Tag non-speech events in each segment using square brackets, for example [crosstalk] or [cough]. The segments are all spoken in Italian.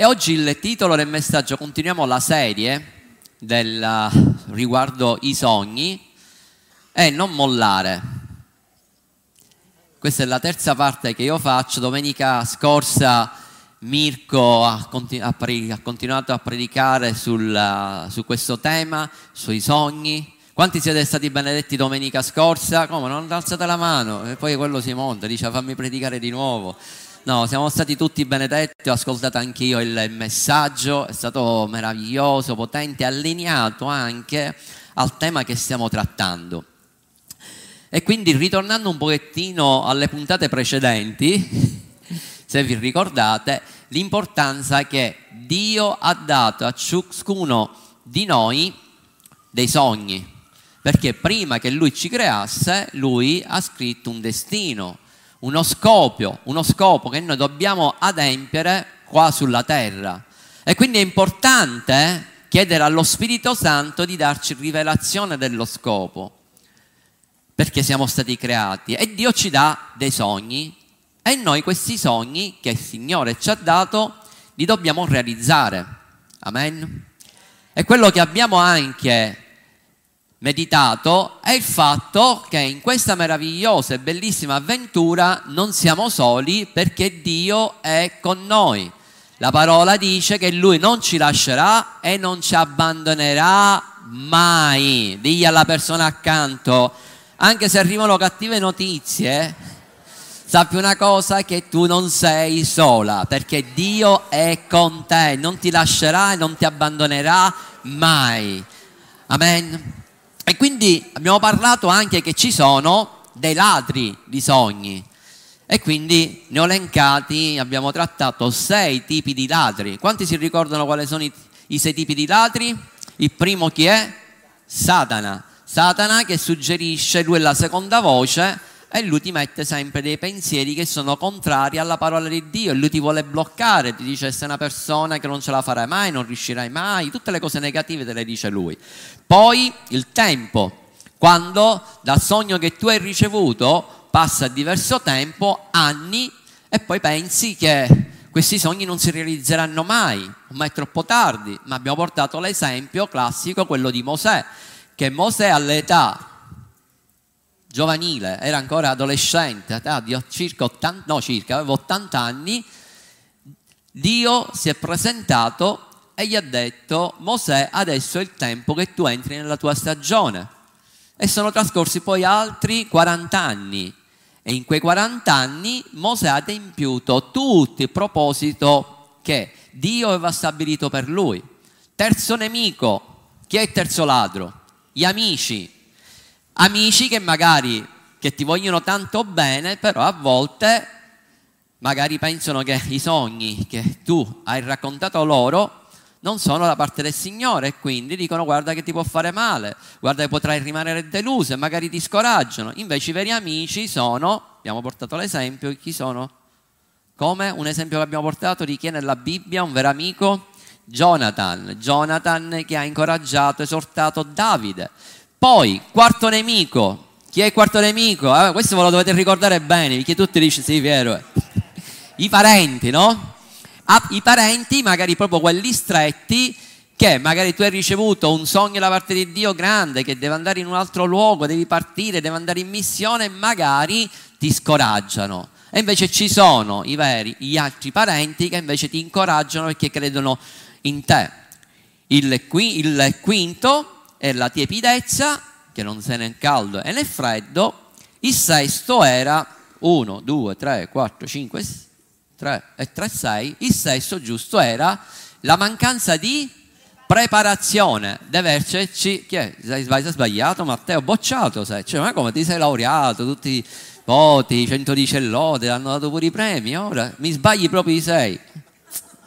E oggi il titolo del messaggio, continuiamo la serie del, riguardo i sogni, è non mollare. Questa è la terza parte che io faccio. Domenica scorsa Mirko ha, continu- ha, pre- ha continuato a predicare sul, su questo tema, sui sogni. Quanti siete stati benedetti domenica scorsa? Come? Non alzate la mano e poi quello si monta, dice fammi predicare di nuovo. No, siamo stati tutti benedetti, ho ascoltato anch'io il messaggio, è stato meraviglioso, potente, allineato anche al tema che stiamo trattando. E quindi ritornando un pochettino alle puntate precedenti, [laughs] se vi ricordate, l'importanza che Dio ha dato a ciascuno di noi dei sogni, perché prima che Lui ci creasse, Lui ha scritto un destino, uno scopo, uno scopo che noi dobbiamo adempiere qua sulla terra. E quindi è importante chiedere allo Spirito Santo di darci rivelazione dello scopo, perché siamo stati creati e Dio ci dà dei sogni e noi questi sogni che il Signore ci ha dato li dobbiamo realizzare. Amen. E quello che abbiamo anche meditato è il fatto che in questa meravigliosa e bellissima avventura non siamo soli perché Dio è con noi. La parola dice che Lui non ci lascerà e non ci abbandonerà mai. Digli alla persona accanto, anche se arrivano cattive notizie, sappi una cosa che tu non sei sola, perché Dio è con te, non ti lascerà e non ti abbandonerà mai. Amen. E quindi abbiamo parlato anche che ci sono dei ladri di sogni. E quindi ne ho elencati, abbiamo trattato sei tipi di ladri. Quanti si ricordano quali sono i, i sei tipi di ladri? Il primo chi è? Satana. Satana che suggerisce, lui è la seconda voce, e lui ti mette sempre dei pensieri che sono contrari alla parola di Dio e lui ti vuole bloccare, ti dice sei una persona che non ce la farai mai, non riuscirai mai, tutte le cose negative te le dice lui. Poi il tempo, quando dal sogno che tu hai ricevuto passa diverso tempo, anni, e poi pensi che questi sogni non si realizzeranno mai, ma è troppo tardi. Ma abbiamo portato l'esempio classico, quello di Mosè, che Mosè all'età giovanile, era ancora adolescente, circa 80, no circa, aveva 80 anni, Dio si è presentato e gli ha detto, Mosè, adesso è il tempo che tu entri nella tua stagione. E sono trascorsi poi altri 40 anni. E in quei 40 anni Mosè ha adempiuto tutti il proposito che Dio aveva stabilito per lui. Terzo nemico, chi è il terzo ladro? Gli amici, amici che magari che ti vogliono tanto bene, però a volte magari pensano che i sogni che tu hai raccontato loro non sono da parte del Signore e quindi dicono guarda che ti può fare male, guarda che potrai rimanere deluso e magari ti scoraggiano. Invece i veri amici sono, abbiamo portato l'esempio, chi sono? Come? Un esempio che abbiamo portato di chi è nella Bibbia, un vero amico? Jonathan, Jonathan che ha incoraggiato, esortato Davide. Poi, quarto nemico. Chi è il quarto nemico? Eh, questo ve lo dovete ricordare bene, perché tutti dicono sì, vero. I parenti, no? Ah, I parenti, magari proprio quelli stretti, che magari tu hai ricevuto un sogno da parte di Dio grande, che deve andare in un altro luogo, devi partire, deve andare in missione, magari ti scoraggiano. E invece ci sono i veri, gli altri parenti che invece ti incoraggiano perché credono in te. Il, il quinto è la tiepidezza, che non sei né caldo e né freddo. Il sesto era 1, 2, 3, 4, 5, 3 e 3, 6. Il sesto giusto era la mancanza di preparazione. Deve esserci, chi è? Sei, sbagliato Matteo? Bocciato sei. Cioè, ma come ti sei laureato, tutti i voti, 110 lode, hanno dato pure i premi, ora mi sbagli proprio di sei.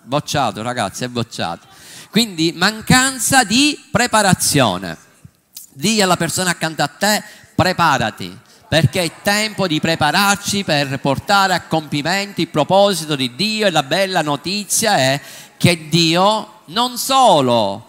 Bocciato ragazzi, è bocciato. Quindi mancanza di preparazione. Dì alla persona accanto a te, preparati, perché è tempo di prepararci per portare a compimento il proposito di Dio e la bella notizia è che Dio non solo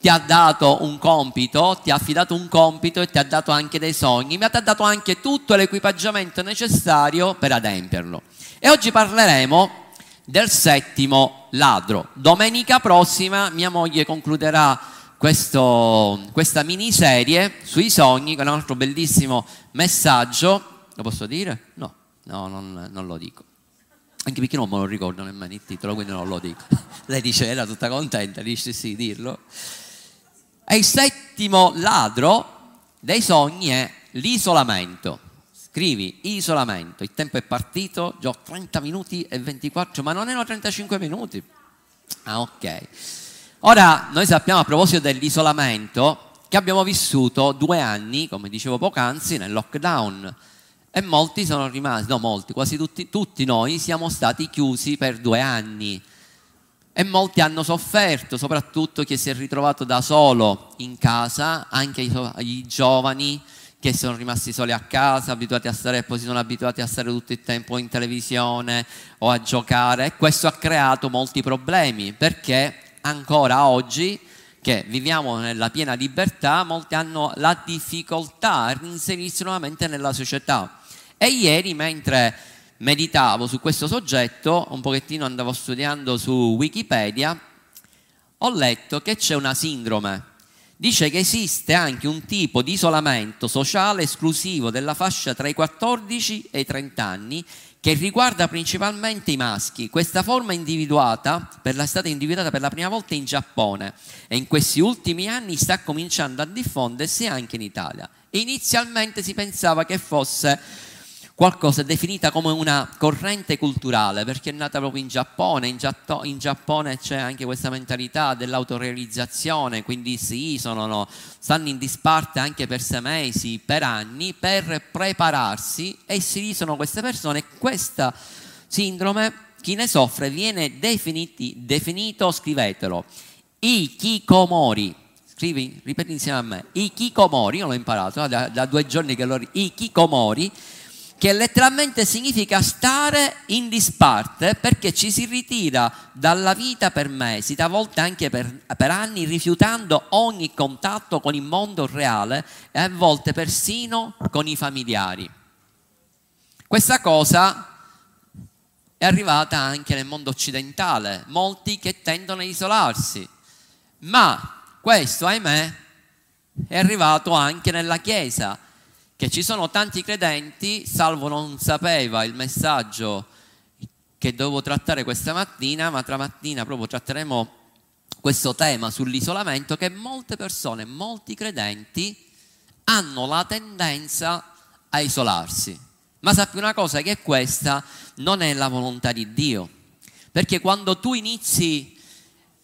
ti ha dato un compito, ti ha affidato un compito e ti ha dato anche dei sogni, ma ti ha dato anche tutto l'equipaggiamento necessario per adempierlo. E oggi parleremo del settimo ladro. Domenica prossima mia moglie concluderà questo, questa miniserie sui sogni con un altro bellissimo messaggio. Lo posso dire? No, no, non, non lo dico. Anche perché non me lo ricordo nemmeno il titolo, quindi non lo dico. [laughs] Lei dice, era tutta contenta, dice sì, dirlo. E il settimo ladro dei sogni è l'isolamento. Scrivi isolamento, il tempo è partito, già ho 30 minuti e 24, ma non erano 35 minuti. Ah, ok. Ora, noi sappiamo a proposito dell'isolamento che abbiamo vissuto due anni, come dicevo poc'anzi, nel lockdown e molti sono rimasti, no molti, quasi tutti, tutti noi siamo stati chiusi per due anni e molti hanno sofferto, soprattutto chi si è ritrovato da solo in casa, anche i, i giovani che sono rimasti soli a casa, abituati a stare, poi si sono abituati a stare tutto il tempo in televisione o a giocare e questo ha creato molti problemi perché ancora oggi che viviamo nella piena libertà, molti hanno la difficoltà a reinserirsi nuovamente nella società. E ieri, mentre meditavo su questo soggetto, un pochettino andavo studiando su Wikipedia, ho letto che c'è una sindrome. Dice che esiste anche un tipo di isolamento sociale esclusivo della fascia tra i 14 e i 30 anni che riguarda principalmente i maschi. Questa forma individuata per la, è stata individuata per la prima volta in Giappone e in questi ultimi anni sta cominciando a diffondersi anche in Italia. Inizialmente si pensava che fosse qualcosa definita come una corrente culturale, perché è nata proprio in Giappone, in, Giatto, in Giappone c'è anche questa mentalità dell'autorealizzazione, quindi si isolano, stanno in disparte anche per sei mesi, per anni, per prepararsi e si isolano queste persone. Questa sindrome, chi ne soffre, viene definiti, definito, scrivetelo, ikikomori. Scrivi, ripeti insieme a me, ikikomori, io l'ho imparato da, da due giorni che l'ho... Ikikomori che letteralmente significa stare in disparte perché ci si ritira dalla vita per mesi, talvolta anche per, per, anni, rifiutando ogni contatto con il mondo reale e a volte persino con i familiari. Questa cosa è arrivata anche nel mondo occidentale, molti che tendono a isolarsi, ma questo, ahimè, è arrivato anche nella Chiesa che ci sono tanti credenti, salvo non sapeva il messaggio che dovevo trattare questa mattina, ma tra mattina proprio tratteremo questo tema sull'isolamento, che molte persone, molti credenti hanno la tendenza a isolarsi. Ma sappi una cosa, che questa non è la volontà di Dio, perché quando tu inizi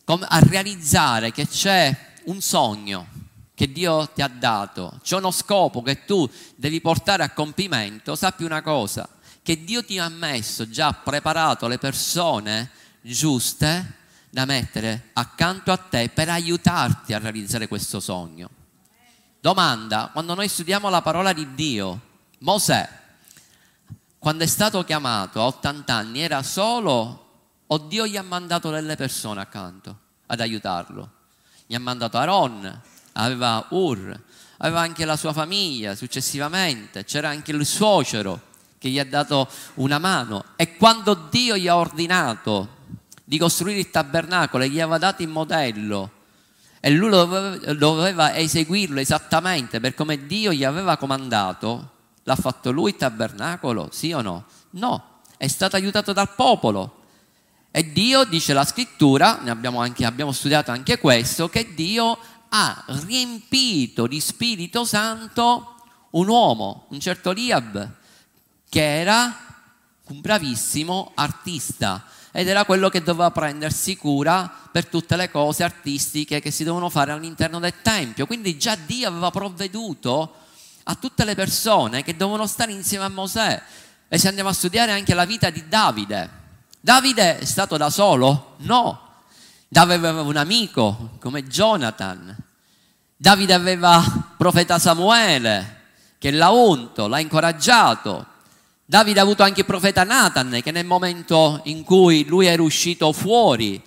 a realizzare che c'è un sogno, che Dio ti ha dato, c'è uno scopo che tu devi portare a compimento, sappi una cosa, che Dio ti ha messo, già preparato le persone giuste da mettere accanto a te per aiutarti a realizzare questo sogno. Domanda, quando noi studiamo la parola di Dio, Mosè, quando è stato chiamato a 80 anni, era solo o Dio gli ha mandato delle persone accanto ad aiutarlo? Gli ha mandato Aaron, aveva Ur, aveva anche la sua famiglia successivamente, c'era anche il suocero che gli ha dato una mano e quando Dio gli ha ordinato di costruire il tabernacolo e gli aveva dato il modello e lui doveva, eseguirlo esattamente per come Dio gli aveva comandato, l'ha fatto lui il tabernacolo, sì o no? No, è stato aiutato dal popolo. E Dio, dice la scrittura, ne abbiamo, anche, abbiamo studiato anche questo, che Dio ha riempito di Spirito Santo un uomo, un certo Liab, che era un bravissimo artista ed era quello che doveva prendersi cura per tutte le cose artistiche che si devono fare all'interno del Tempio. Quindi già Dio aveva provveduto a tutte le persone che dovevano stare insieme a Mosè. E se andiamo a studiare anche la vita di Davide, Davide è stato da solo? No, Davide aveva un amico come Jonathan. Davide aveva profeta Samuele che l'ha unto, l'ha incoraggiato. Davide ha avuto anche il profeta Nathan che nel momento in cui lui era uscito fuori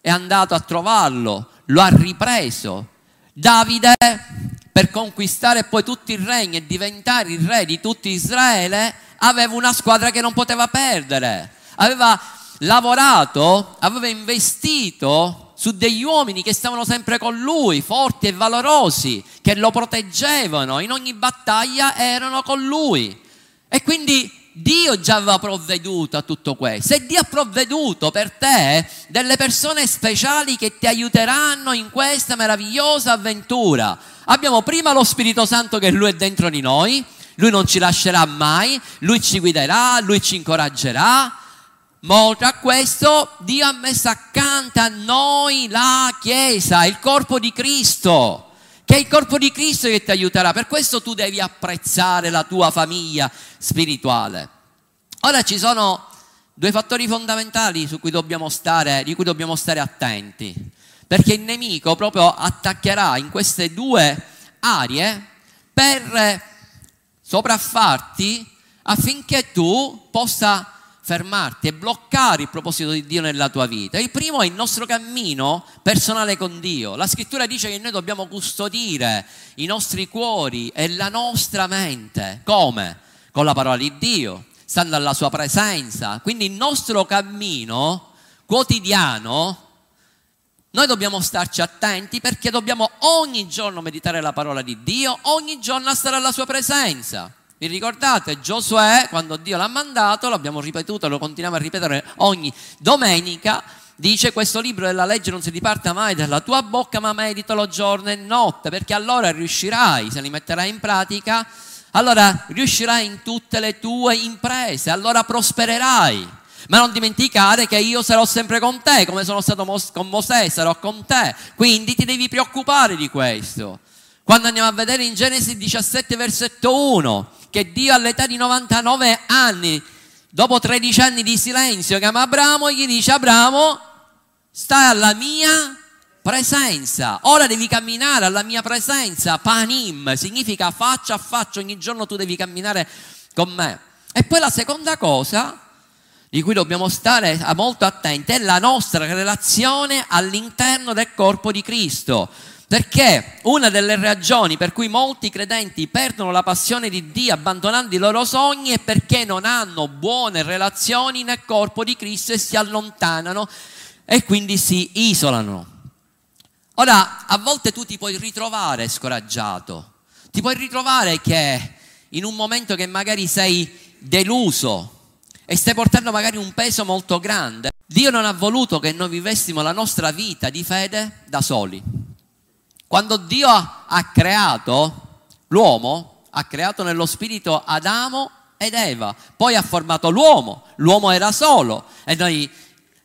è andato a trovarlo, lo ha ripreso. Davide per conquistare poi tutto il regno e diventare il re di tutto Israele aveva una squadra che non poteva perdere. Aveva lavorato, aveva investito su degli uomini che stavano sempre con lui, forti e valorosi, che lo proteggevano, in ogni battaglia erano con lui. E quindi Dio già aveva provveduto a tutto questo. E Dio ha provveduto per te delle persone speciali che ti aiuteranno in questa meravigliosa avventura. Abbiamo prima lo Spirito Santo che Lui è dentro di noi, Lui non ci lascerà mai, Lui ci guiderà, Lui ci incoraggerà. Oltre a questo, Dio ha messo accanto a noi la Chiesa, il corpo di Cristo che è il corpo di Cristo che ti aiuterà. Per questo tu devi apprezzare la tua famiglia spirituale. Ora ci sono due fattori fondamentali cui stare, di cui dobbiamo stare attenti, perché il nemico proprio attaccherà in queste due aree per sopraffarti affinché tu possa fermarti e bloccare il proposito di Dio nella tua vita. Il primo è il nostro cammino personale con Dio. La scrittura dice che noi dobbiamo custodire i nostri cuori e la nostra mente. Come? Con la parola di Dio, stando alla sua presenza. Quindi il nostro cammino quotidiano, noi dobbiamo starci attenti perché dobbiamo ogni giorno meditare la parola di Dio, ogni giorno stare alla sua presenza. Vi ricordate Giosuè, quando Dio l'ha mandato, l'abbiamo ripetuto, lo continuiamo a ripetere ogni domenica, dice questo libro della legge non si diparta mai dalla tua bocca, ma meditalo giorno e notte, perché allora riuscirai, se li metterai in pratica, allora riuscirai in tutte le tue imprese, allora prospererai. Ma non dimenticare che io sarò sempre con te, come sono stato con Mosè, sarò con te. Quindi ti devi preoccupare di questo. Quando andiamo a vedere in Genesi 17, versetto 1, che Dio all'età di 99 anni, dopo 13 anni di silenzio, chiama Abramo e gli dice Abramo, stai alla mia presenza, ora devi camminare alla mia presenza, panim, significa faccia a faccia, ogni giorno tu devi camminare con me. E poi la seconda cosa di cui dobbiamo stare molto attenti è la nostra relazione all'interno del corpo di Cristo. Perché una delle ragioni per cui molti credenti perdono la passione di Dio abbandonando i loro sogni è perché non hanno buone relazioni nel corpo di Cristo e si allontanano e quindi si isolano. Ora, a volte tu ti puoi ritrovare scoraggiato, ti puoi ritrovare che in un momento che magari sei deluso e stai portando magari un peso molto grande, Dio non ha voluto che noi vivessimo la nostra vita di fede da soli. Quando Dio ha creato l'uomo, ha creato nello spirito Adamo ed Eva, poi ha formato l'uomo, l'uomo era solo e noi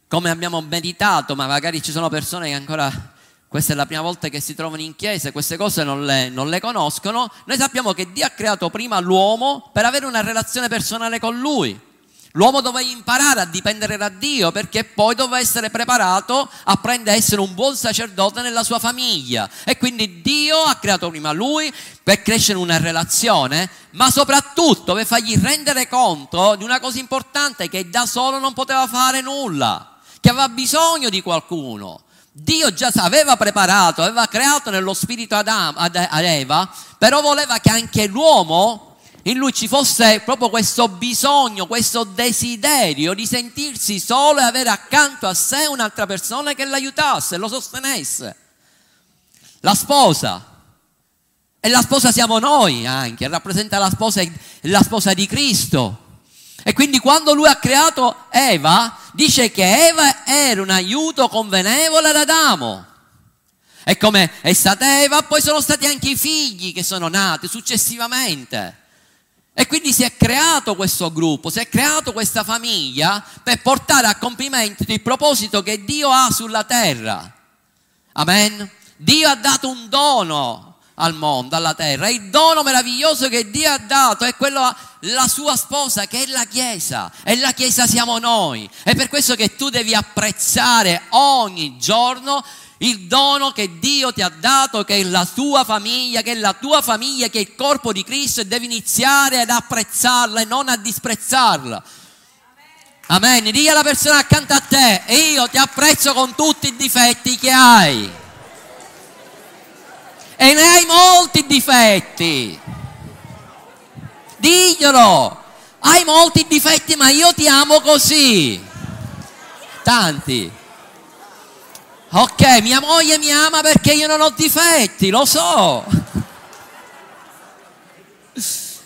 come abbiamo meditato, ma magari ci sono persone che ancora questa è la prima volta che si trovano in chiesa e queste cose non le, non le, conoscono, noi sappiamo che Dio ha creato prima l'uomo per avere una relazione personale con lui. L'uomo doveva imparare a dipendere da Dio perché poi doveva essere preparato a prendere a essere un buon sacerdote nella sua famiglia. E quindi Dio ha creato prima lui per crescere una relazione, ma soprattutto per fargli rendere conto di una cosa importante che da solo non poteva fare nulla, che aveva bisogno di qualcuno. Dio già aveva preparato, aveva creato nello spirito Adam, ad Eva, però voleva che anche l'uomo in lui ci fosse proprio questo bisogno, questo desiderio di sentirsi solo e avere accanto a sé un'altra persona che l'aiutasse, lo sostenesse. La sposa. E la sposa siamo noi anche, rappresenta la sposa, la sposa di Cristo. E quindi quando lui ha creato Eva, dice che Eva era un aiuto convenevole ad Adamo. E come è stata Eva, poi sono stati anche i figli che sono nati successivamente. E quindi si è creato questo gruppo, si è creato questa famiglia per portare a compimento il proposito che Dio ha sulla terra. Amen. Dio ha dato un dono al mondo, alla terra. E il dono meraviglioso che Dio ha dato è quello la sua sposa che è la Chiesa e la Chiesa siamo noi. È per questo che tu devi apprezzare ogni giorno il dono che Dio ti ha dato, che è la tua famiglia, che è la tua famiglia, che è il corpo di Cristo e devi iniziare ad apprezzarla e non a disprezzarla. Amen. Dì alla persona accanto a te, io ti apprezzo con tutti i difetti che hai. E ne hai molti difetti. Diglielo. Hai molti difetti, ma io ti amo così. tanti. Ok, mia moglie mi ama perché io non ho difetti, lo so.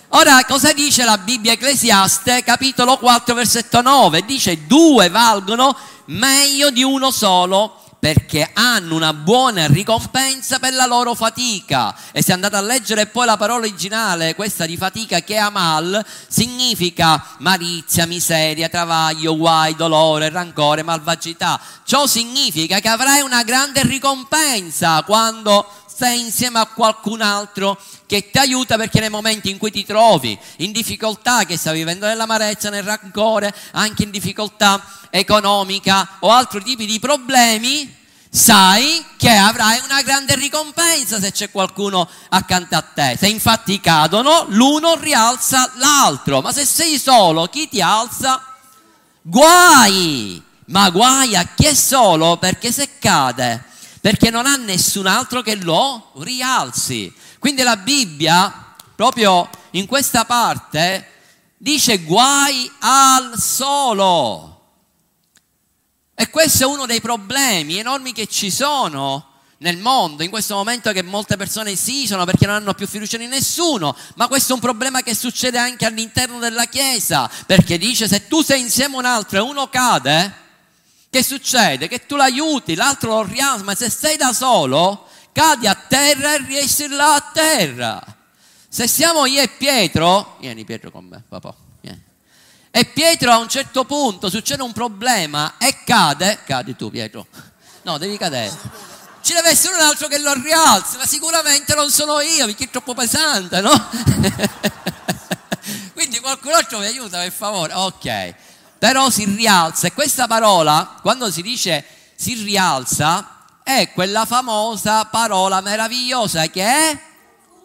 Ora, cosa dice la Bibbia Ecclesiaste, capitolo 4, versetto 9? Dice, due valgono meglio di uno solo perché hanno una buona ricompensa per la loro fatica. E se andate a leggere poi la parola originale, questa di fatica che è amal, significa malizia, miseria, travaglio, guai, dolore, rancore, malvagità. Ciò significa che avrai una grande ricompensa quando stai insieme a qualcun altro che ti aiuta perché nei momenti in cui ti trovi in difficoltà, che stai vivendo nell'amarezza, nel rancore, anche in difficoltà economica o altri tipi di problemi, sai che avrai una grande ricompensa se c'è qualcuno accanto a te. Se infatti cadono, l'uno rialza l'altro, ma se sei solo, chi ti alza? Guai! Ma guai a chi è solo perché se cade perché non ha nessun altro che lo rialzi. Quindi la Bibbia, proprio in questa parte, dice guai al solo. E questo è uno dei problemi enormi che ci sono nel mondo, in questo momento che molte persone si isolano perché non hanno più fiducia in nessuno, ma questo è un problema che succede anche all'interno della Chiesa, perché dice se tu sei insieme a un altro e uno cade, che succede? Che tu l'aiuti, l'altro lo rialza, ma se sei da solo, cadi a terra e riesci là a terra. Se siamo io e Pietro, vieni Pietro con me, papà, vieni. E Pietro a un certo punto succede un problema e cade, cadi tu Pietro, no devi cadere. Ci deve essere un altro che lo rialza, ma sicuramente non sono io perché è troppo pesante, no? [laughs] Quindi qualcun altro mi aiuta per favore, ok però si rialza. E questa parola, quando si dice si rialza, è quella famosa parola meravigliosa che è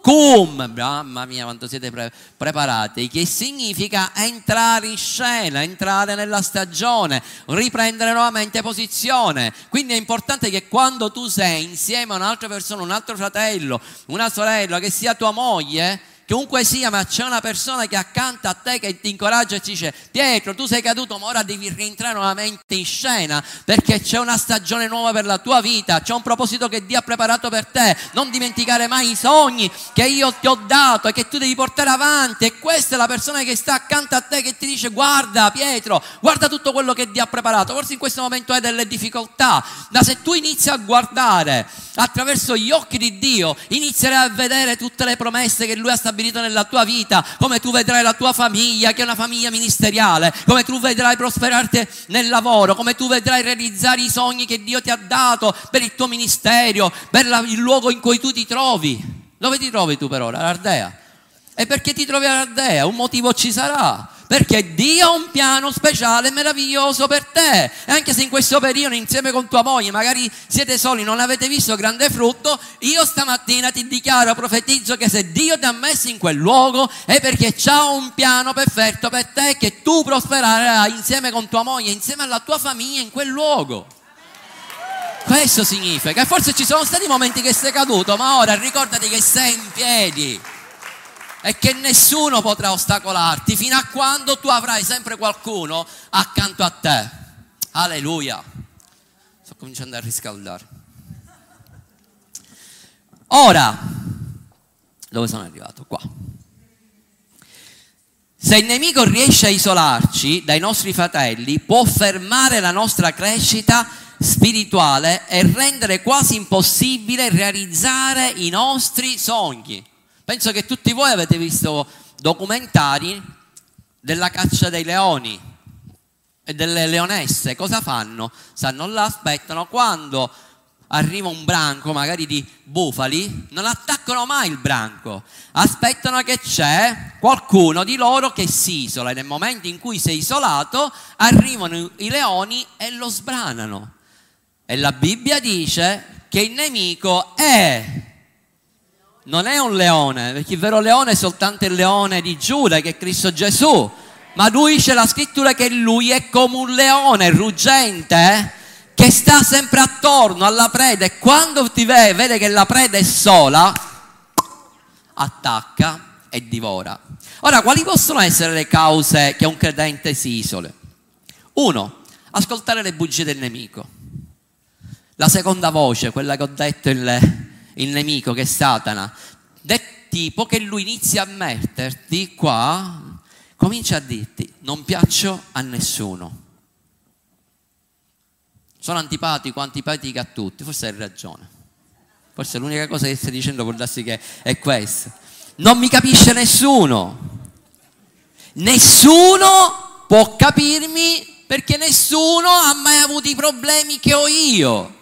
cum, mamma mia quanto siete pre- preparati, che significa entrare in scena, entrare nella stagione, riprendere nuovamente posizione. Quindi è importante che quando tu sei insieme a un'altra persona, un altro fratello, una sorella, che sia tua moglie, chiunque sia, ma c'è una persona che accanto a te che ti incoraggia e ti dice Pietro, tu sei caduto, ma ora devi rientrare nuovamente in scena perché c'è una stagione nuova per la tua vita, c'è un proposito che Dio ha preparato per te. Non dimenticare mai i sogni che io ti ho dato e che tu devi portare avanti. E questa è la persona che sta accanto a te che ti dice guarda Pietro, guarda tutto quello che Dio ha preparato. Forse in questo momento hai delle difficoltà, ma se tu inizi a guardare attraverso gli occhi di Dio, inizierai a vedere tutte le promesse che Lui ha stabilito stabilito nella tua vita, come tu vedrai la tua famiglia, che è una famiglia ministeriale, come tu vedrai prosperarti nel lavoro, come tu vedrai realizzare i sogni che Dio ti ha dato per il tuo ministero, per la, il luogo in cui tu ti trovi. Dove ti trovi tu per ora? L'Ardea. E perché ti trovi all'Ardea? Un motivo ci sarà perché Dio ha un piano speciale e meraviglioso per te. E anche se in questo periodo, insieme con tua moglie, magari siete soli, non avete visto grande frutto, io stamattina ti dichiaro, profetizzo che se Dio ti ha messo in quel luogo è perché c'ha un piano perfetto per te che tu prospererai insieme con tua moglie, insieme alla tua famiglia in quel luogo. Questo significa che forse ci sono stati momenti che sei caduto, ma ora ricordati che sei in piedi e che nessuno potrà ostacolarti fino a quando tu avrai sempre qualcuno accanto a te. Alleluia. Sto cominciando a riscaldare. Ora, dove sono arrivato? Qua. Se il nemico riesce a isolarci dai nostri fratelli, può fermare la nostra crescita spirituale e rendere quasi impossibile realizzare i nostri sogni. Penso che tutti voi avete visto documentari della caccia dei leoni e delle leonesse. Cosa fanno? Stanno là, aspettano quando arriva un branco, magari di bufali, non attaccano mai il branco, aspettano che c'è qualcuno di loro che si isola e nel momento in cui si è isolato arrivano i leoni e lo sbranano. E la Bibbia dice che il nemico è non è un leone, perché il vero leone è soltanto il leone di Giuda, che è Cristo Gesù. Ma lui dice la scrittura che lui è come un leone ruggente eh, che sta sempre attorno alla preda e quando ti vede, vede che la preda è sola, attacca e divora. Ora, quali possono essere le cause che un credente si isole? Uno, Ascoltare le bugie del nemico. La seconda voce, quella che ho detto il, il nemico, che è Satana, del tipo che lui inizia a metterti qua, comincia a dirti non piaccio a nessuno. Sono antipatico, antipatica a tutti, forse hai ragione. Forse l'unica cosa che stai dicendo può darsi che è questa. Non mi capisce nessuno. Nessuno può capirmi perché nessuno ha mai avuto i problemi che ho io.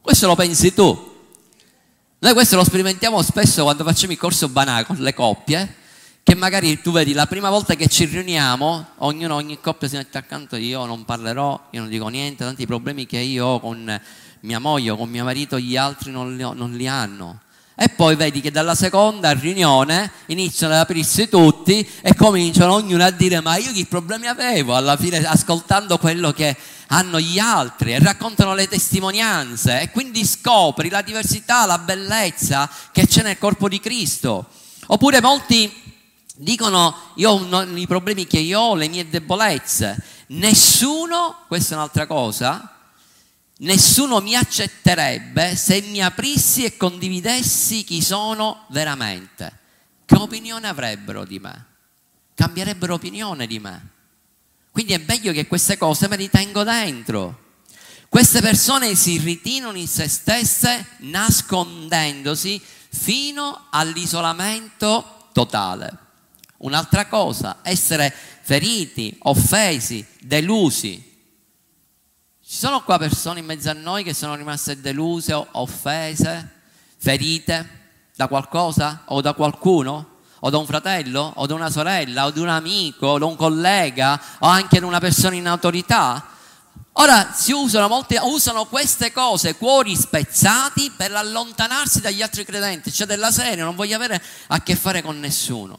Questo lo pensi tu. Noi questo lo sperimentiamo spesso quando facciamo il corso banale con le coppie, che magari tu vedi la prima volta che ci riuniamo, ognuno, ogni coppia si mette accanto, io non parlerò, io non dico niente, tanti problemi che io ho con mia moglie con mio marito gli altri non li, non li hanno. E poi vedi che dalla seconda riunione iniziano ad aprirsi tutti e cominciano ognuno a dire ma io che problemi avevo alla fine ascoltando quello che hanno gli altri e raccontano le testimonianze e quindi scopri la diversità, la bellezza che c'è nel corpo di Cristo. Oppure molti dicono io ho i problemi che io ho, le mie debolezze. Nessuno, questa è un'altra cosa, Nessuno mi accetterebbe se mi aprissi e condividessi chi sono veramente. Che opinione avrebbero di me? Cambierebbero opinione di me. Quindi è meglio che queste cose me le tengo dentro. Queste persone si ritinano in se stesse nascondendosi fino all'isolamento totale. Un'altra cosa, essere feriti, offesi, delusi, ci sono qua persone in mezzo a noi che sono rimaste deluse offese, ferite da qualcosa o da qualcuno? o da un fratello, o da una sorella, o da un amico, o da un collega, o anche da una persona in autorità. Ora si usano, molti usano queste cose, cuori spezzati, per allontanarsi dagli altri credenti, cioè della serie, non voglio avere a che fare con nessuno.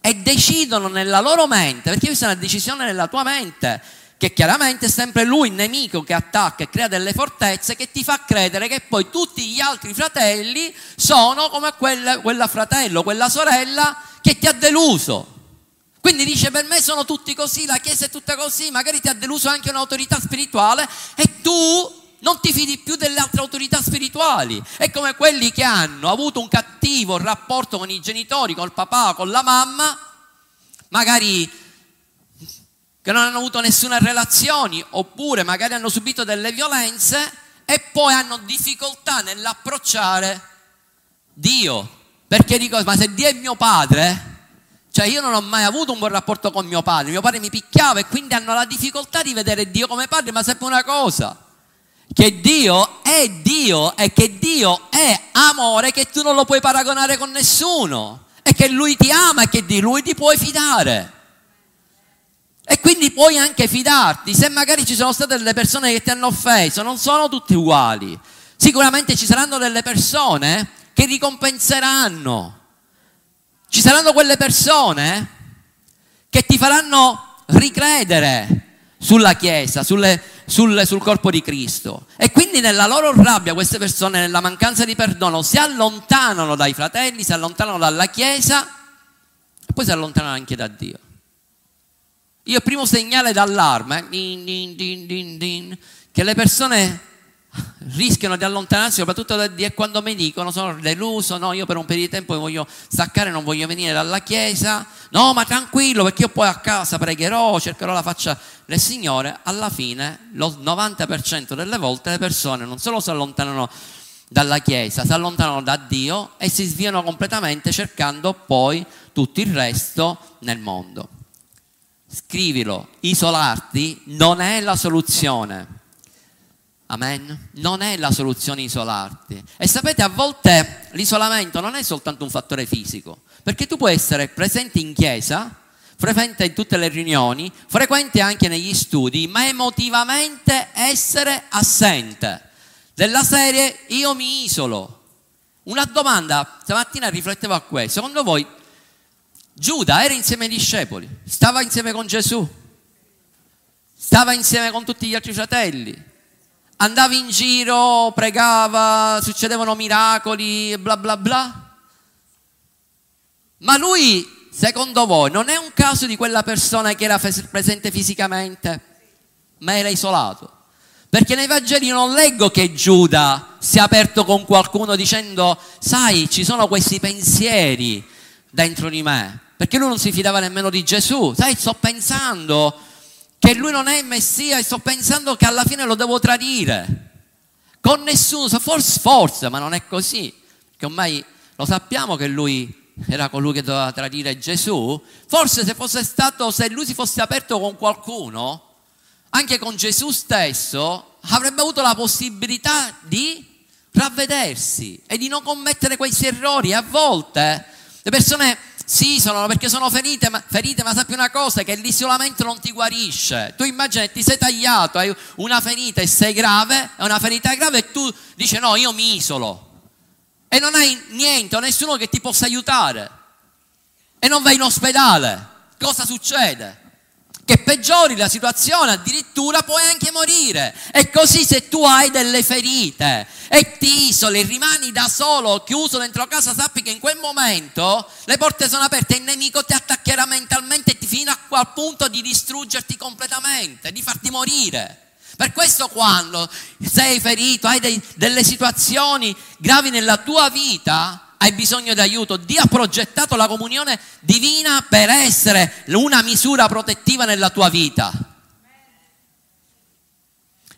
E decidono nella loro mente, perché questa è una decisione nella tua mente, che chiaramente è sempre lui il nemico che attacca e crea delle fortezze che ti fa credere che poi tutti gli altri fratelli sono come quella, quella fratello, quella sorella che ti ha deluso. Quindi dice per me sono tutti così, la Chiesa è tutta così, magari ti ha deluso anche un'autorità spirituale e tu non ti fidi più delle altre autorità spirituali. È come quelli che hanno avuto un cattivo rapporto con i genitori, col papà, con la mamma, magari che non hanno avuto nessuna relazione oppure magari hanno subito delle violenze e poi hanno difficoltà nell'approcciare Dio. Perché dico, ma se Dio è mio padre, cioè io non ho mai avuto un buon rapporto con mio padre, mio padre mi picchiava e quindi hanno la difficoltà di vedere Dio come padre, ma sempre una cosa, che Dio è Dio e che Dio è amore che tu non lo puoi paragonare con nessuno e che Lui ti ama e che di Lui ti puoi fidare. E quindi puoi anche fidarti, se magari ci sono state delle persone che ti hanno offeso, non sono tutti uguali. Sicuramente ci saranno delle persone che ricompenseranno. Ci saranno quelle persone che ti faranno ricredere sulla Chiesa, sulle, sul, sul, corpo di Cristo. E quindi nella loro rabbia queste persone, nella mancanza di perdono, si allontanano dai fratelli, si allontanano dalla Chiesa e poi si allontanano anche da Dio. Io primo segnale d'allarme, din, din, din, che le persone rischiano di allontanarsi soprattutto da Dio quando mi dicono sono deluso, no, io per un periodo di tempo voglio staccare, non voglio venire dalla chiesa, no, ma tranquillo perché io poi a casa pregherò, cercherò la faccia del Signore, alla fine lo 90% delle volte le persone non solo si allontanano dalla chiesa, si allontanano da Dio e si sviano completamente cercando poi tutto il resto nel mondo scrivilo, isolarti non è la soluzione. Amen? Non è la soluzione isolarti. E sapete, a volte l'isolamento non è soltanto un fattore fisico, perché tu puoi essere presente in chiesa, frequente in tutte le riunioni, frequente anche negli studi, ma emotivamente essere assente. Della serie io mi isolo. Una domanda, stamattina riflettevo a questo, secondo voi Giuda era insieme ai discepoli, stava insieme con Gesù, stava insieme con tutti gli altri fratelli, andava in giro, pregava, succedevano miracoli, bla bla bla. Ma lui, secondo voi, non è un caso di quella persona che era presente fisicamente, ma era isolato. Perché nei Vangeli non leggo che Giuda si è aperto con qualcuno dicendo, sai, ci sono questi pensieri dentro di me. Perché lui non si fidava nemmeno di Gesù. Sai, sto pensando che lui non è il Messia e sto pensando che alla fine lo devo tradire. Con nessuno, forse, forse, ma non è così. Che ormai lo sappiamo che lui era colui che doveva tradire Gesù. Forse se fosse stato, se lui si fosse aperto con qualcuno, anche con Gesù stesso, avrebbe avuto la possibilità di ravvedersi e di non commettere questi errori. A volte le persone si isolano perché sono ferite ma, ferite, ma sappi una cosa, che l'isolamento non ti guarisce. Tu immagini che ti sei tagliato, hai una ferita e sei grave, è una ferita grave e tu dici no, io mi isolo. E non hai niente nessuno che ti possa aiutare. E non vai in ospedale. Cosa succede? Che peggiori la situazione, addirittura puoi anche morire. E così se tu hai delle ferite e ti isoli, rimani da solo, chiuso dentro casa, sappi che in quel momento le porte sono aperte e il nemico ti attaccherà mentalmente fino a quel punto di distruggerti completamente, di farti morire. Per questo quando sei ferito, hai dei, delle situazioni gravi nella tua vita, hai bisogno di aiuto. Dio ha progettato la comunione divina per essere una misura protettiva nella tua vita.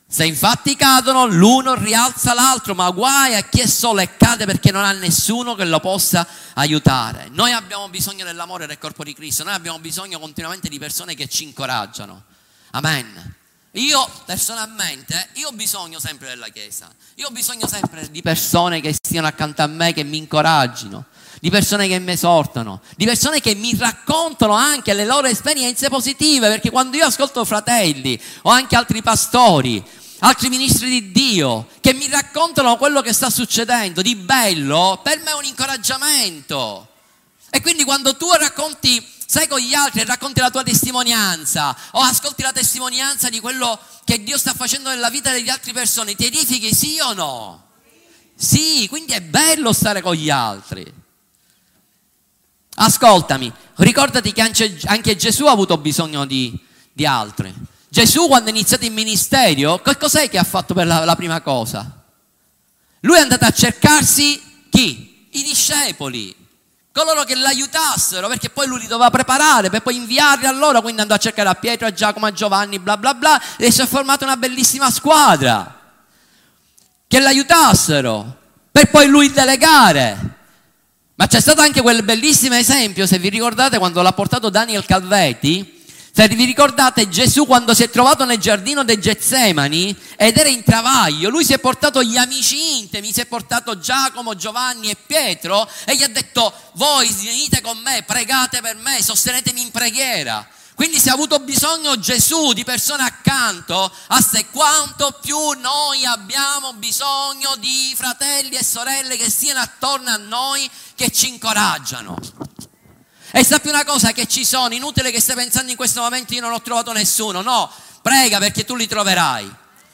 Se infatti cadono, l'uno rialza l'altro, ma guai a chi è solo e cade perché non ha nessuno che lo possa aiutare. Noi abbiamo bisogno dell'amore del corpo di Cristo, noi abbiamo bisogno continuamente di persone che ci incoraggiano. Amen. Io personalmente, io ho bisogno sempre della Chiesa, io ho bisogno sempre di persone che stiano accanto a me, che mi incoraggino, di persone che mi esortano, di persone che mi raccontano anche le loro esperienze positive, perché quando io ascolto fratelli o anche altri pastori, altri ministri di Dio, che mi raccontano quello che sta succedendo di bello, per me è un incoraggiamento. E quindi quando tu racconti sei con gli altri racconti la tua testimonianza o ascolti la testimonianza di quello che Dio sta facendo nella vita delle altre persone, ti edifichi sì o no? Sì, quindi è bello stare con gli altri. Ascoltami, ricordati che anche, Gesù ha avuto bisogno di, di altri. Gesù quando è iniziato il ministero, che cos'è che ha fatto per la, la prima cosa? Lui è andato a cercarsi chi? I discepoli coloro che l'aiutassero, perché poi lui li doveva preparare per poi inviarli a loro, quindi andò a cercare a Pietro, a Giacomo, a Giovanni, bla bla bla, e si è formata una bellissima squadra che l'aiutassero per poi lui delegare. Ma c'è stato anche quel bellissimo esempio, se vi ricordate, quando l'ha portato Daniel Calveti, se vi ricordate Gesù quando si è trovato nel giardino dei Getsemani ed era in travaglio, lui si è portato gli amici intimi, si è portato Giacomo, Giovanni e Pietro e gli ha detto voi venite con me, pregate per me, sostenetemi in preghiera. Quindi se ha avuto bisogno Gesù di persone accanto, a sé quanto più noi abbiamo bisogno di fratelli e sorelle che siano attorno a noi, che ci incoraggiano. E sappi una cosa che ci sono, inutile che stai pensando in questo momento io non ho trovato nessuno, no, prega perché tu li troverai.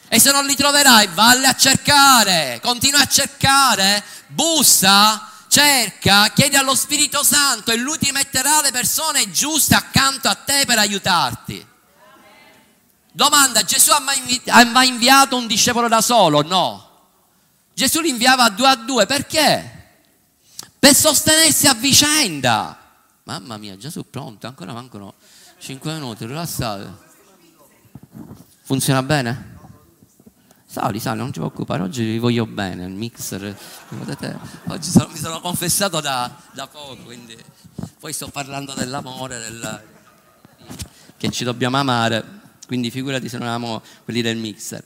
E se non li troverai, valle a cercare, continua a cercare, bussa, cerca, chiedi allo Spirito Santo e lui ti metterà le persone giuste accanto a te per aiutarti. Domanda, Gesù ha mai, inviato un discepolo da solo? No. Gesù li inviava due a due, perché? Per sostenersi a vicenda. Mamma mia, già sono pronto, ancora mancano 5 minuti, rilassate. Funziona bene? Sali, sali, non ti preoccupare, oggi vi voglio bene, il mixer. Potete, oggi sono, mi sono confessato da, da, poco, quindi poi sto parlando dell'amore, del, che ci dobbiamo amare, quindi figurati se non amiamo quelli del mixer.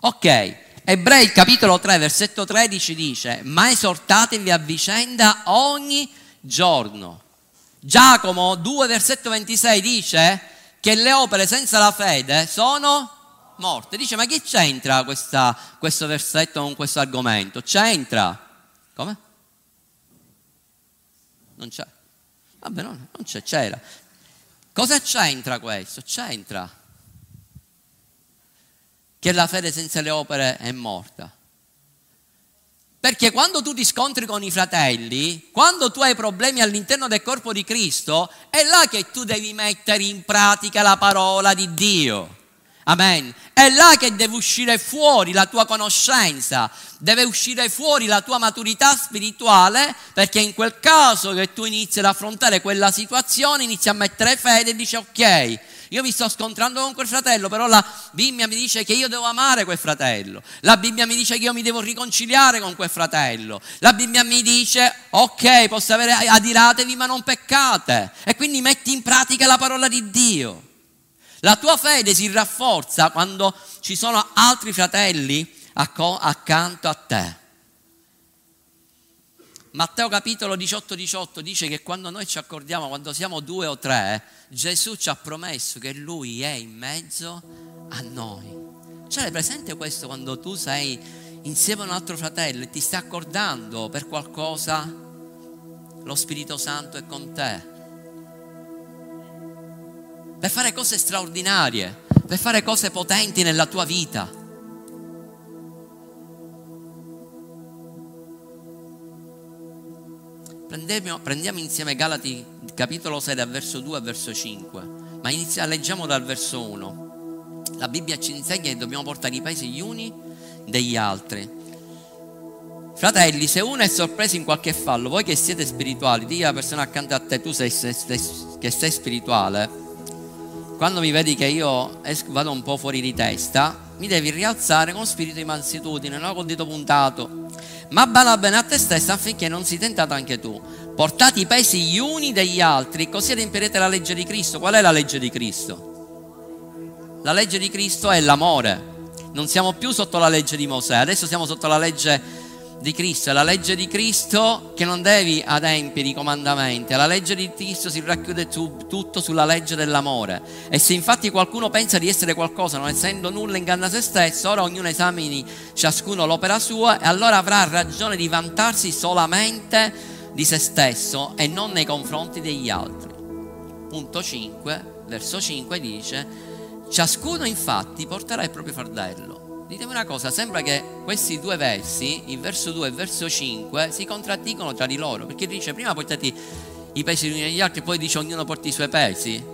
Ok, Ebrei capitolo 3 versetto 13 dice, ma esortatevi a vicenda ogni giorno. Giacomo 2 versetto 26 dice che le opere senza la fede sono morte. Dice, ma che c'entra questa, questo versetto con questo argomento? C'entra. Come? Non c'è. Vabbè, no, non c'è, c'era. Cosa c'entra questo? C'entra che la fede senza le opere è morta. Perché quando tu ti scontri con i fratelli, quando tu hai problemi all'interno del corpo di Cristo, è là che tu devi mettere in pratica la parola di Dio. Amen. È là che deve uscire fuori la tua conoscenza, deve uscire fuori la tua maturità spirituale, perché in quel caso che tu inizi ad affrontare quella situazione, inizi a mettere fede e dici ok, io mi sto scontrando con quel fratello, però la Bibbia mi dice che io devo amare quel fratello. La Bibbia mi dice che io mi devo riconciliare con quel fratello. La Bibbia mi dice, ok, posso avere adiratevi ma non peccate. E quindi metti in pratica la parola di Dio. La tua fede si rafforza quando ci sono altri fratelli accanto a te. Matteo capitolo 18, 18 dice che quando noi ci accordiamo, quando siamo due o tre, Gesù ci ha promesso che Lui è in mezzo a noi. Cioè, è presente questo quando tu sei insieme a un altro fratello e ti stai accordando per qualcosa? Lo Spirito Santo è con te. Per fare cose straordinarie, per fare cose potenti nella tua vita. Prendiamo, prendiamo insieme Galati capitolo 6 dal verso 2 al verso 5, ma inizia, leggiamo dal verso 1. La Bibbia ci insegna che dobbiamo portare i paesi gli uni degli altri. Fratelli, se uno è sorpreso in qualche fallo, voi che siete spirituali, digli alla persona accanto a te, tu sei, sei, sei, che sei spirituale, quando mi vedi che io vado un po' fuori di testa, mi devi rialzare con spirito di mansitudine, non col dito puntato ma bada bene a te stesso affinché non si tentato anche tu. Portate i pesi gli uni degli altri, così adempirete la legge di Cristo. Qual è la legge di Cristo? La legge di Cristo è l'amore. Non siamo più sotto la legge di Mosè, adesso siamo sotto la legge di Cristo, è la legge di Cristo che non devi adempiere i comandamenti, la legge di Cristo si racchiude su, tutto sulla legge dell'amore. E se infatti qualcuno pensa di essere qualcosa, non essendo nulla, inganna se stesso, ora ognuno esamini ciascuno l'opera sua e allora avrà ragione di vantarsi solamente di se stesso e non nei confronti degli altri. Punto 5, verso 5 dice, ciascuno infatti porterà il proprio fardello ditemi una cosa, sembra che questi due versi, il verso 2 e il verso 5, si contraddicono tra di loro, perché dice prima portate i pesi gli uni agli altri, poi dice ognuno porti i suoi pesi.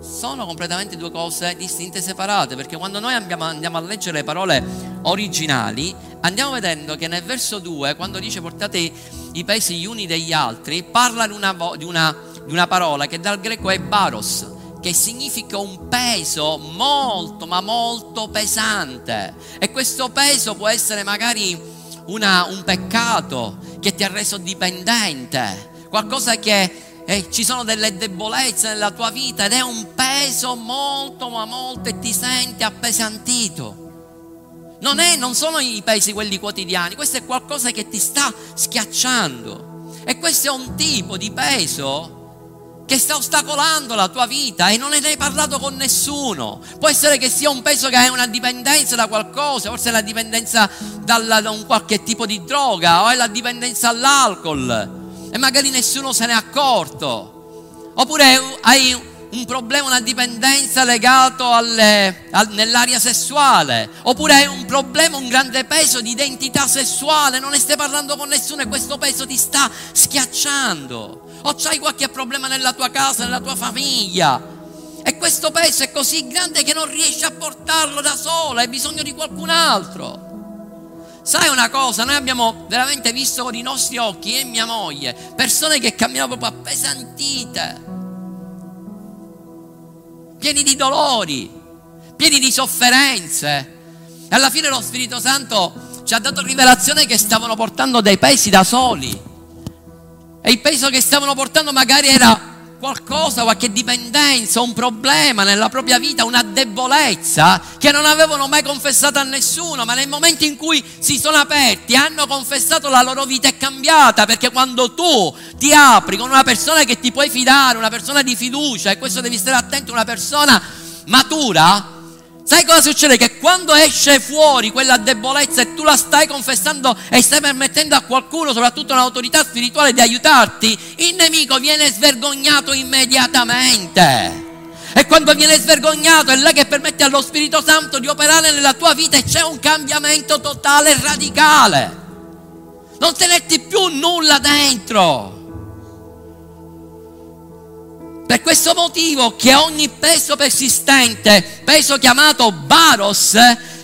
Sono completamente due cose distinte e separate, perché quando noi andiamo, andiamo a leggere le parole originali, andiamo vedendo che nel verso 2, quando dice portate i pesi gli uni degli altri, parla di una, di una, di una parola che dal greco è baros, che significa un peso molto ma molto pesante e questo peso può essere magari una, un peccato che ti ha reso dipendente, qualcosa che eh, ci sono delle debolezze nella tua vita ed è un peso molto ma molto e ti senti appesantito. Non, è, non sono i pesi quelli quotidiani, questo è qualcosa che ti sta schiacciando. E questo è un tipo di peso che sta ostacolando la tua vita e non ne hai parlato con nessuno. Può essere che sia un peso che hai una dipendenza da qualcosa, forse è la dipendenza da un qualche tipo di droga o è la dipendenza all'alcol e magari nessuno se n'è accorto. Oppure hai un problema, una dipendenza legato alle, al, nell'area sessuale, oppure hai un problema, un grande peso di identità sessuale, non ne stai parlando con nessuno e questo peso ti sta schiacciando o c'hai qualche problema nella tua casa, nella tua famiglia. E questo peso è così grande che non riesci a portarlo da solo, hai bisogno di qualcun altro. Sai una cosa, noi abbiamo veramente visto con i nostri occhi, e mia moglie, persone che camminano proprio appesantite, pieni di dolori, pieni di sofferenze. E alla fine lo Spirito Santo ci ha dato rivelazione che stavano portando dei pesi da soli. E il peso che stavano portando magari era qualcosa, qualche dipendenza, un problema nella propria vita, una debolezza che non avevano mai confessato a nessuno, ma nel momento in cui si sono aperti, hanno confessato la loro vita è cambiata, perché quando tu ti apri con una persona che ti puoi fidare, una persona di fiducia, e questo devi stare attento, una persona matura, Sai cosa succede? Che quando esce fuori quella debolezza e tu la stai confessando e stai permettendo a qualcuno, soprattutto un'autorità spirituale, di aiutarti, il nemico viene svergognato immediatamente. E quando viene svergognato è lei che permette allo Spirito Santo di operare nella tua vita e c'è un cambiamento totale e radicale. Non tenerti più nulla dentro. Per questo motivo che ogni peso persistente, peso chiamato Baros,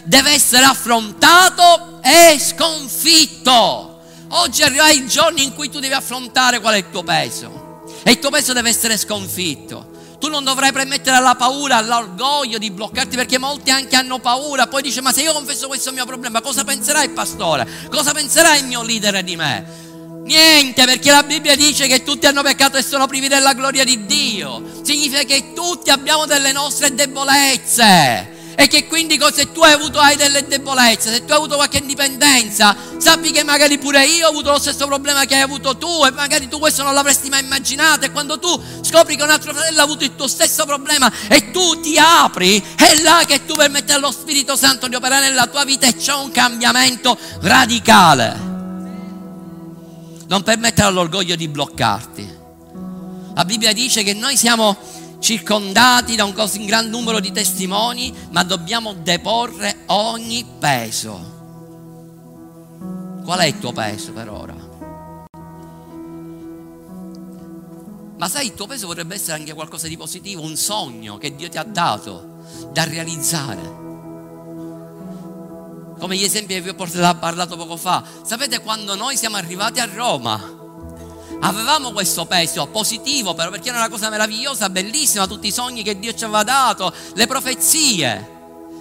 deve essere affrontato e sconfitto. Oggi arriva il giorno in cui tu devi affrontare qual è il tuo peso. E il tuo peso deve essere sconfitto. Tu non dovrai permettere alla paura, all'orgoglio di bloccarti perché molti anche hanno paura. Poi dice ma se io confesso questo mio problema cosa penserà il pastore? Cosa penserà il mio leader di me? Niente, perché la Bibbia dice che tutti hanno peccato e sono privi della gloria di Dio. Significa che tutti abbiamo delle nostre debolezze. E che quindi se tu hai avuto hai delle debolezze, se tu hai avuto qualche indipendenza, sappi che magari pure io ho avuto lo stesso problema che hai avuto tu e magari tu questo non l'avresti mai immaginato e quando tu scopri che un altro fratello ha avuto il tuo stesso problema e tu ti apri, è là che tu permetti allo Spirito Santo di operare nella tua vita e c'è un cambiamento radicale non permettere all'orgoglio di bloccarti. La Bibbia dice che noi siamo circondati da un così gran numero di testimoni, ma dobbiamo deporre ogni peso. Qual è il tuo peso per ora? Ma sai, il tuo peso potrebbe essere anche qualcosa di positivo, un sogno che Dio ti ha dato da realizzare come gli esempi che vi ho parlato poco fa. Sapete quando noi siamo arrivati a Roma? Avevamo questo peso positivo però perché era una cosa meravigliosa, bellissima, tutti i sogni che Dio ci aveva dato, le profezie.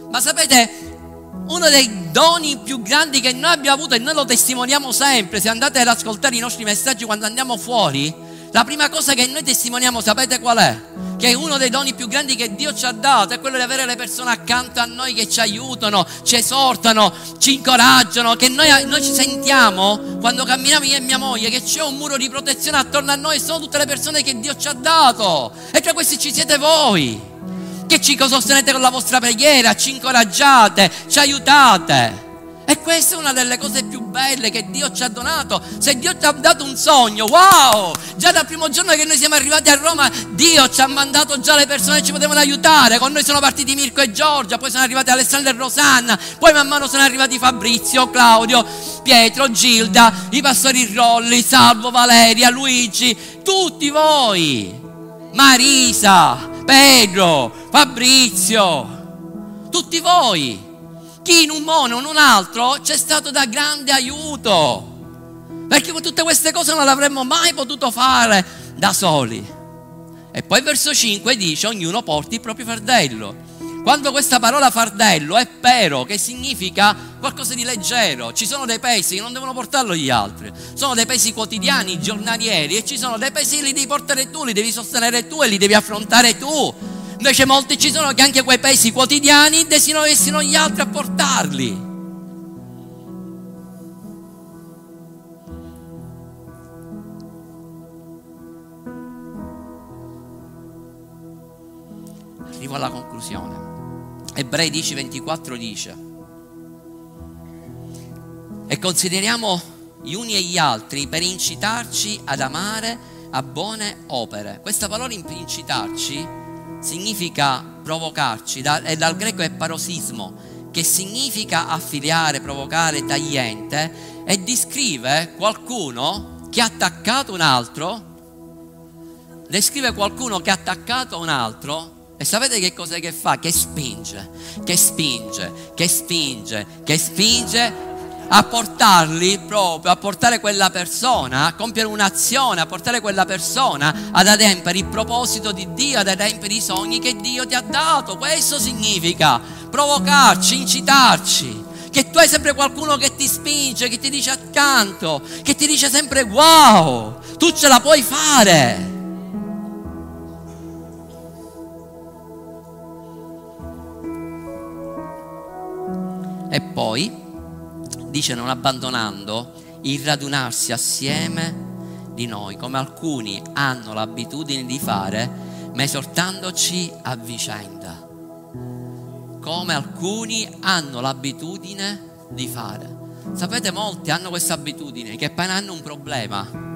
Ma sapete, uno dei doni più grandi che noi abbiamo avuto e noi lo testimoniamo sempre, se andate ad ascoltare i nostri messaggi quando andiamo fuori, la prima cosa che noi testimoniamo, sapete qual è? Che uno dei doni più grandi che Dio ci ha dato è quello di avere le persone accanto a noi che ci aiutano, ci esortano, ci incoraggiano, che noi, noi ci sentiamo quando camminiamo io e mia moglie che c'è un muro di protezione attorno a noi, sono tutte le persone che Dio ci ha dato e tra questi ci siete voi, che ci sostenete con la vostra preghiera, ci incoraggiate, ci aiutate. E questa è una delle cose più belle che Dio ci ha donato. Se Dio ti ha dato un sogno, wow! Già dal primo giorno che noi siamo arrivati a Roma, Dio ci ha mandato già le persone che ci potevano aiutare. Con noi sono partiti Mirko e Giorgia, poi sono arrivati Alessandro e Rosanna, poi man mano sono arrivati Fabrizio, Claudio, Pietro, Gilda, i pastori Rolli, Salvo, Valeria, Luigi, tutti voi. Marisa, Pedro, Fabrizio, tutti voi chi in un modo o in un altro c'è stato da grande aiuto. Perché tutte queste cose non le avremmo mai potuto fare da soli. E poi verso 5 dice ognuno porti il proprio fardello. Quando questa parola fardello è pero, che significa qualcosa di leggero, ci sono dei pesi che non devono portarlo gli altri, sono dei pesi quotidiani, giornalieri e ci sono dei pesi che li devi portare tu, li devi sostenere tu e li devi affrontare tu. Invece molti ci sono che anche quei pesi quotidiani desiderano gli altri a portarli. Arrivo alla conclusione. Ebrei 10:24 dice, e consideriamo gli uni e gli altri per incitarci ad amare a buone opere. Questa parola incitarci significa provocarci, e dal greco è parosismo, che significa affiliare, provocare, tagliente, e descrive qualcuno che ha attaccato un altro, descrive qualcuno che ha attaccato un altro, e sapete che cos'è che fa? Che spinge, che spinge, che spinge, che spinge a portarli proprio, a portare quella persona, a compiere un'azione, a portare quella persona ad adempiere il proposito di Dio, ad adempiere i sogni che Dio ti ha dato. Questo significa provocarci, incitarci. Che tu hai sempre qualcuno che ti spinge, che ti dice accanto, che ti dice sempre wow, tu ce la puoi fare. E poi dice non abbandonando il radunarsi assieme di noi, come alcuni hanno l'abitudine di fare, ma esortandoci a vicenda. Come alcuni hanno l'abitudine di fare. Sapete, molti hanno questa abitudine che appena hanno un problema,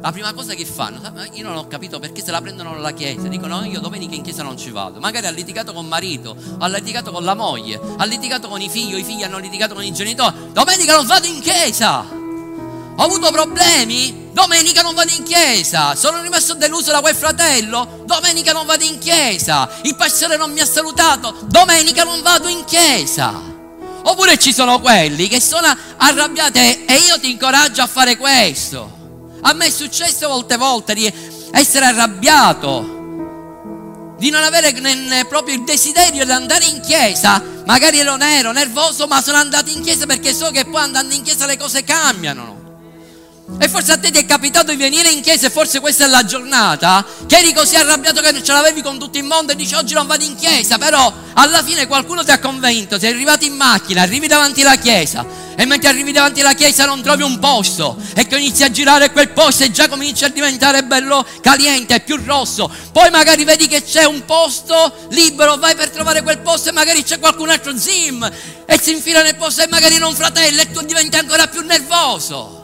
la prima cosa che fanno, io non ho capito perché se la prendono alla chiesa, dicono io domenica in chiesa non ci vado, magari ha litigato con marito, ha litigato con la moglie, ha litigato con i figli, i figli hanno litigato con i genitori, domenica non vado in chiesa, ho avuto problemi, domenica non vado in chiesa, sono rimasto deluso da quel fratello, domenica non vado in chiesa, il pastore non mi ha salutato, domenica non vado in chiesa. Oppure ci sono quelli che sono arrabbiati e io ti incoraggio a fare questo. A me è successo molte volte di essere arrabbiato, di non avere proprio il desiderio di andare in chiesa. Magari ero nero, nervoso, ma sono andato in chiesa perché so che poi andando in chiesa le cose cambiano. E forse a te ti è capitato di venire in chiesa e forse questa è la giornata che eri così arrabbiato che ce l'avevi con tutto il mondo e dici oggi non vado in chiesa, però alla fine qualcuno ti ha convinto, sei arrivato in macchina, arrivi davanti alla chiesa e mentre arrivi davanti alla chiesa non trovi un posto e che inizi a girare quel posto e già comincia a diventare bello caliente più rosso. Poi magari vedi che c'è un posto libero, vai per trovare quel posto e magari c'è qualcun altro zim e si infila nel posto e magari non fratello e tu diventi ancora più nervoso.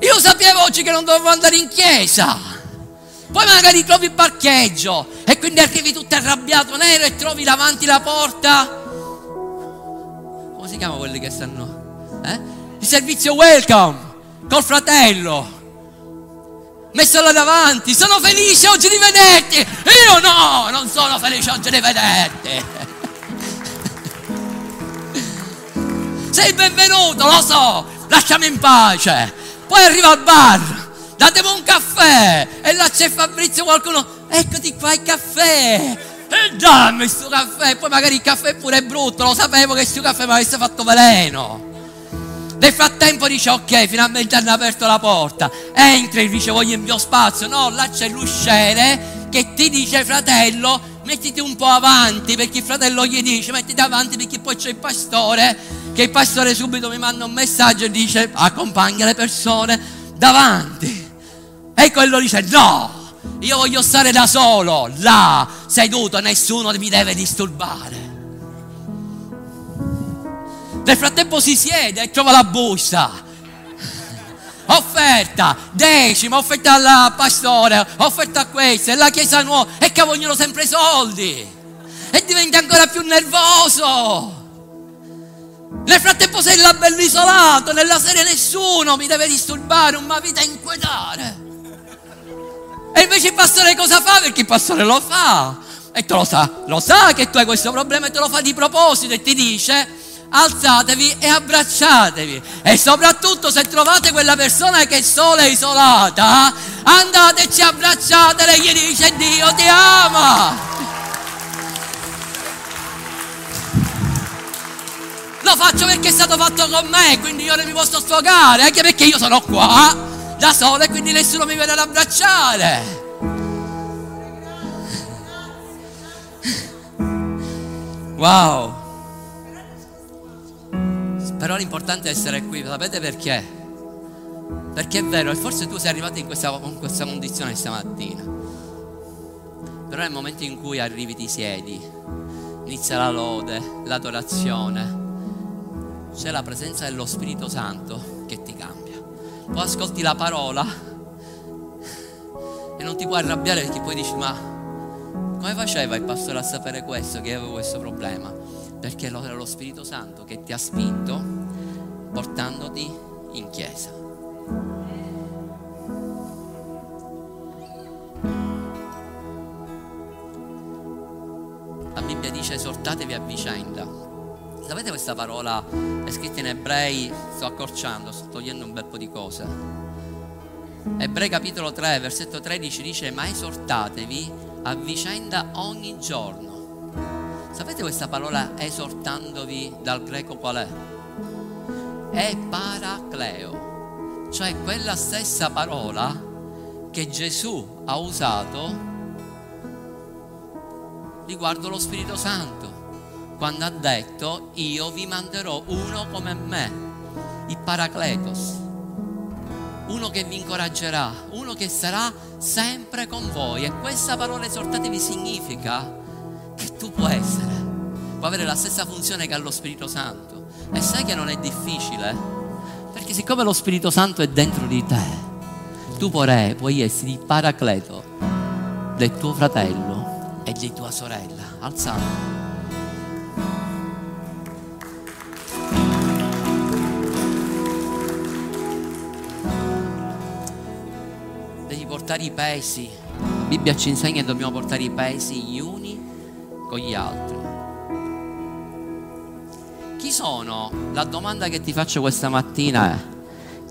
Io sapevo oggi che non dovevo andare in chiesa. Poi magari trovi il parcheggio e quindi arrivi tutto arrabbiato nero e trovi davanti la porta. Come si chiama quelli che stanno? Eh? Il servizio welcome col fratello. Messo là davanti, sono felice oggi di vederti. Io no, non sono felice oggi di vederti. [laughs] Sei benvenuto, lo so, lasciami in pace. Poi arriva al bar, datemi un caffè e là c'è Fabrizio qualcuno, eccoti qua il caffè. E dammi questo caffè, poi magari il caffè pure è brutto, lo sapevo che questo caffè mi avesse fatto veleno. Nel frattempo dice ok, finalmente hanno aperto la porta. Entri e dice voglio il mio spazio. No, là c'è l'usciere che ti dice fratello, mettiti un po' avanti perché il fratello gli dice mettiti avanti perché poi c'è il pastore che il pastore subito mi manda un messaggio e dice accompagna le persone davanti. E quello dice no, io voglio stare da solo, là, seduto, nessuno mi deve disturbare. Nel frattempo si siede e trova la busta. Offerta, decima, offerta al pastore, offerta a questo, e la chiesa nuova, e che vogliono sempre soldi. E diventa ancora più nervoso. Nel frattempo sei là bello isolato, nella serie nessuno mi deve disturbare, una vita inquietare. E invece il pastore cosa fa? Perché il pastore lo fa. E tu lo sa, lo sa che tu hai questo problema e te lo fa di proposito e ti dice alzatevi e abbracciatevi. E soprattutto se trovate quella persona che è sola e isolata, andateci abbracciatela e gli dice Dio ti ama. Lo faccio perché è stato fatto con me, quindi io non mi posso sfogare, anche perché io sono qua da solo e quindi nessuno mi viene ad abbracciare. Wow. Però l'importante è essere qui, sapete perché? Perché è vero, e forse tu sei arrivato in questa, in questa condizione stamattina. Però nel momento in cui arrivi ti siedi, inizia la lode, l'adorazione c'è la presenza dello Spirito Santo che ti cambia. Poi ascolti la parola e non ti puoi arrabbiare perché poi dici ma come faceva il pastore a sapere questo, che avevo questo problema? Perché era lo Spirito Santo che ti ha spinto portandoti in chiesa. La Bibbia dice esortatevi a vicenda Sapete questa parola è scritta in ebrei, sto accorciando, sto togliendo un bel po' di cose. Ebrei capitolo 3, versetto 13 dice, ma esortatevi a vicenda ogni giorno. Sapete questa parola esortandovi dal greco qual è? È paracleo, cioè quella stessa parola che Gesù ha usato riguardo lo Spirito Santo quando ha detto io vi manderò uno come me, il Paracletos, uno che vi incoraggerà, uno che sarà sempre con voi. E questa parola esortatevi significa che tu puoi essere, puoi avere la stessa funzione che ha lo Spirito Santo. E sai che non è difficile? Perché siccome lo Spirito Santo è dentro di te, tu puoi essere il paracleto del tuo fratello e di tua sorella. Alzate. Portare i pesi. La Bibbia ci insegna che dobbiamo portare i pesi gli uni con gli altri. Chi sono? La domanda che ti faccio questa mattina è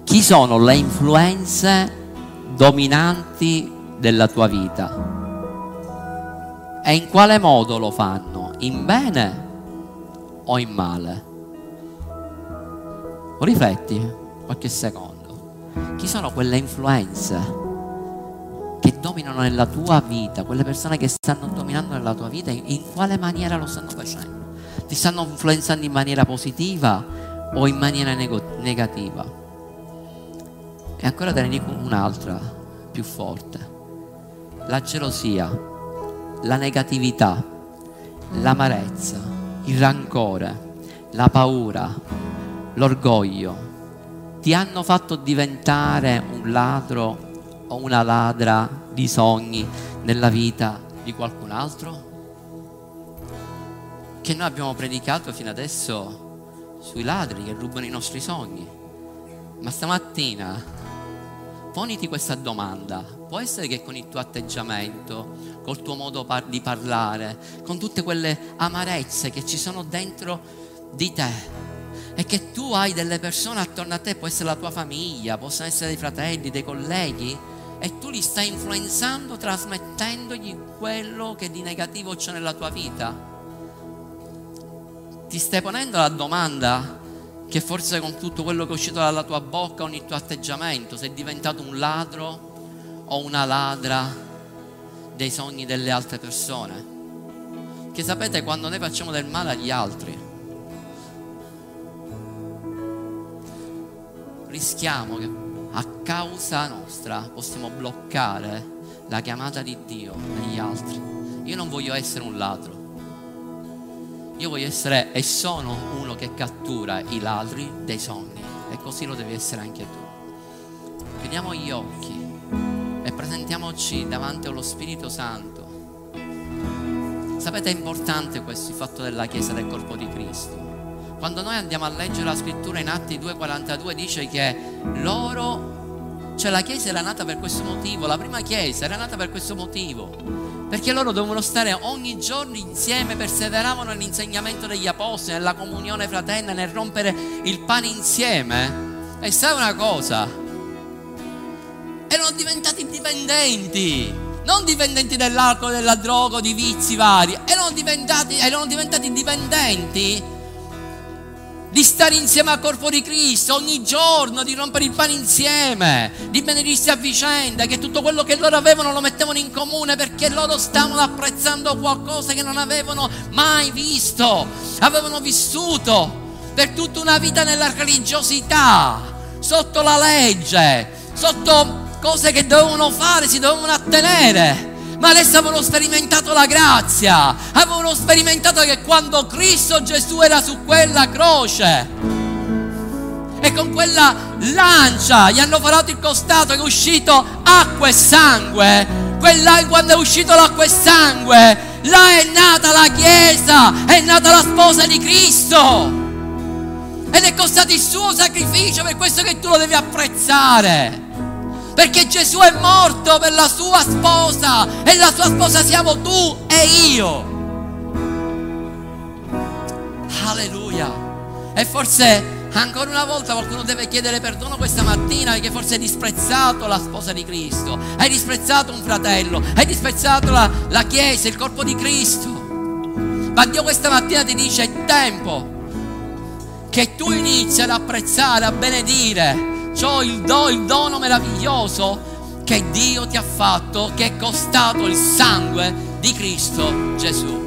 chi sono le influenze dominanti della tua vita? E in quale modo lo fanno? In bene o in male? Rifletti qualche secondo. Chi sono quelle influenze dominano nella tua vita, quelle persone che stanno dominando nella tua vita, in quale maniera lo stanno facendo? Ti stanno influenzando in maniera positiva o in maniera negativa? E ancora te ne dico un'altra più forte. La gelosia, la negatività, l'amarezza, il rancore, la paura, l'orgoglio ti hanno fatto diventare un ladro o una ladra di sogni nella vita di qualcun altro? Che noi abbiamo predicato fino adesso sui ladri che rubano i nostri sogni. Ma stamattina poniti questa domanda. Può essere che con il tuo atteggiamento, col tuo modo di parlare, con tutte quelle amarezze che ci sono dentro di te e che tu hai delle persone attorno a te, può essere la tua famiglia, possono essere dei fratelli, dei colleghi, e tu li stai influenzando trasmettendogli quello che di negativo c'è nella tua vita. Ti stai ponendo la domanda che forse con tutto quello che è uscito dalla tua bocca, ogni tuo atteggiamento, sei diventato un ladro o una ladra dei sogni delle altre persone. Che sapete, quando noi facciamo del male agli altri, rischiamo che a causa nostra possiamo bloccare la chiamata di Dio negli altri. Io non voglio essere un ladro. Io voglio essere e sono uno che cattura i ladri dei sogni e così lo devi essere anche tu. Chiudiamo gli occhi e presentiamoci davanti allo Spirito Santo. Sapete è importante questo, il fatto della Chiesa del corpo di Cristo. Quando noi andiamo a leggere la scrittura in Atti 2,42 dice che loro, cioè la Chiesa era nata per questo motivo, la prima Chiesa era nata per questo motivo perché loro dovevano stare ogni giorno insieme, perseveravano nell'insegnamento degli apostoli, nella comunione fraterna, nel rompere il pane insieme. E sai una cosa? Erano diventati dipendenti, non dipendenti dell'alcol, della droga, di vizi vari, erano diventati, erano diventati dipendenti di stare insieme al corpo di Cristo ogni giorno, di rompere il pane insieme, di benedirsi a vicenda, che tutto quello che loro avevano lo mettevano in comune perché loro stavano apprezzando qualcosa che non avevano mai visto, avevano vissuto per tutta una vita nella religiosità, sotto la legge, sotto cose che dovevano fare, si dovevano attenere ma adesso avevano sperimentato la grazia, avevano sperimentato che quando Cristo Gesù era su quella croce e con quella lancia gli hanno parato il costato che è uscito acqua e sangue, quella, quando è uscito l'acqua e sangue, là è nata la Chiesa, è nata la sposa di Cristo. Ed è costato il suo sacrificio per questo che tu lo devi apprezzare perché Gesù è morto per la sua sposa e la sua sposa siamo tu e io. Alleluia. E forse ancora una volta qualcuno deve chiedere perdono questa mattina perché forse hai disprezzato la sposa di Cristo, hai disprezzato un fratello, hai disprezzato la, la Chiesa, il corpo di Cristo. Ma Dio questa mattina ti dice è tempo che tu inizi ad apprezzare, a benedire ciò il, do, il dono meraviglioso che Dio ti ha fatto, che è costato il sangue di Cristo Gesù.